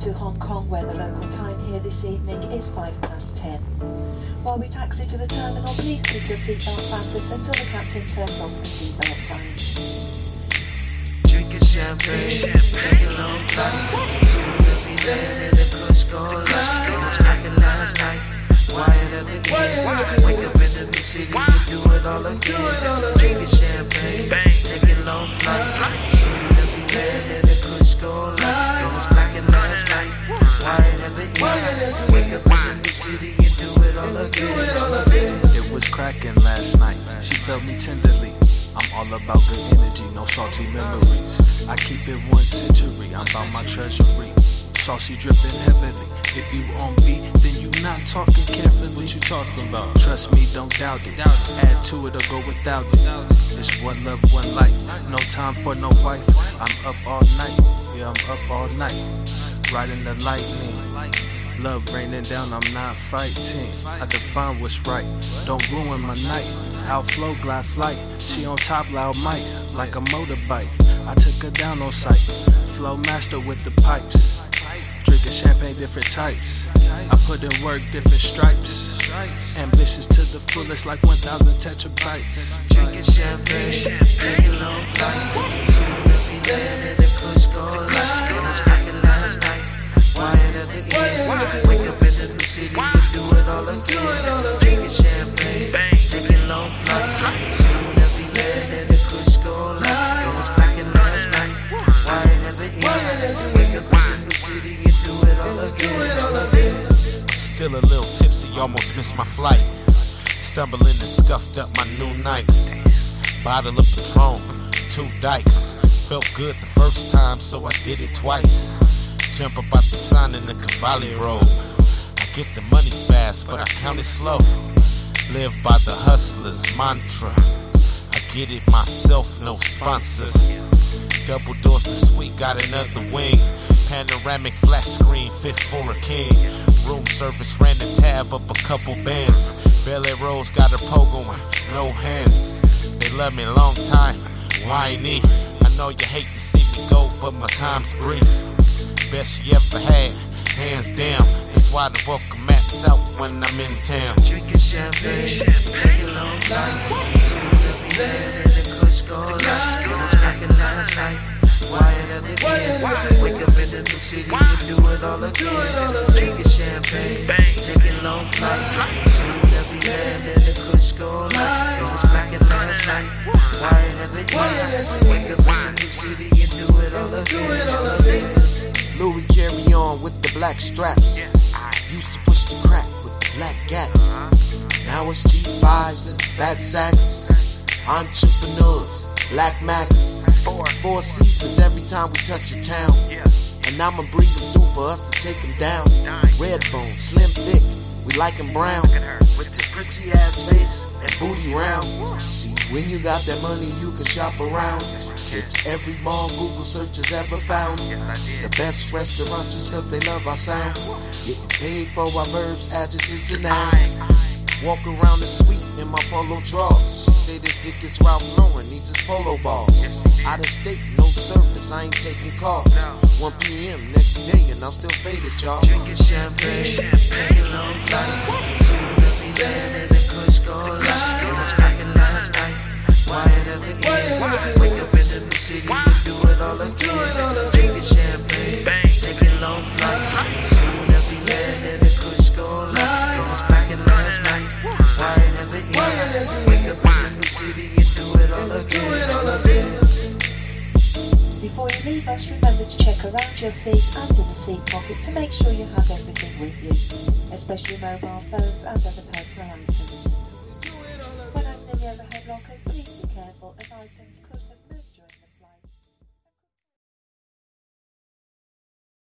to Hong Kong where the local time here this evening is 5 past 10. While we taxi to the terminal, please keep your seatbelt fastened until the captain turns off the seatbelt sign. Drinking champagne, taking long flights. Soon as cracking last night. She felt me tenderly. I'm all about good energy, no salty memories. I keep it one century. I'm about my treasury. Saucy dripping heavily. If you on beat, then you not talking carefully. What you talking about? Trust me, don't doubt it. Add to it or go without it. It's one love, one life. No time for no wife. I'm up all night. Yeah, I'm up all night. Riding the lightning. Love raining down, I'm not fighting. I define what's right. Don't ruin my night. Outflow, glide flight. She on top, loud mic, like a motorbike. I took her down on sight. Flow master with the pipes. Drinking champagne, different types. I put in work, different stripes. Ambitious to the fullest, like 1,000 tetrabytes. Drinking champagne, Still a little tipsy, almost missed my flight. Stumbling and scuffed up my new nights. Bottle of Patron, two dikes. Felt good the first time, so I did it twice. Jump up out the sign in the Cavalli Road. I get the money fast, but I count it slow. Live by the hustler's mantra. I get it myself, no sponsors. Double doors to suite, got another wing. Panoramic flat screen, fit for a king. Room service ran the tab up a couple bands. Belly Rose got her and no hands. They love me long time, whiny. I know you hate to see me go, but my time's brief. Best she ever had, hands down. That's why the welcome mats out when I'm in town. Drinking champagne, taking long land in the going lush. Wyatt at the end. Wake up in the new city and do it all again. Drinking champagne, taking long flights. Soon as we land in the kush going lush. It was cracking last night. Wyatt at the end. Wake up in the new city and do it all again. Louis carry on with the black straps. Used to push the crack with the black gats. Now it's G5s and fat sacks. Entrepreneurs, black max. Four seasons every time we touch a town. And I'ma bring them through for us to take them down. Red bone, slim thick, we like like 'em brown. With the pretty ass face and booty round. See, when you got that money, you can shop around. It's every mall Google search has ever found. The best restaurants just cause they love our sounds. Getting paid for our verbs, adjectives, and nouns. Walk around the suite in my polo drawers. She say this dick is Ralph Lauren, needs his polo balls. Out of state, no service, I ain't taking calls. 1 p.m. next day, and I'm still faded, y'all. Drinking champagne, taking Us, remember to check around your seat under the seat pocket to make sure you have everything with you, especially mobile phones and other personal items. When opening the overhead lockers, please be careful as items could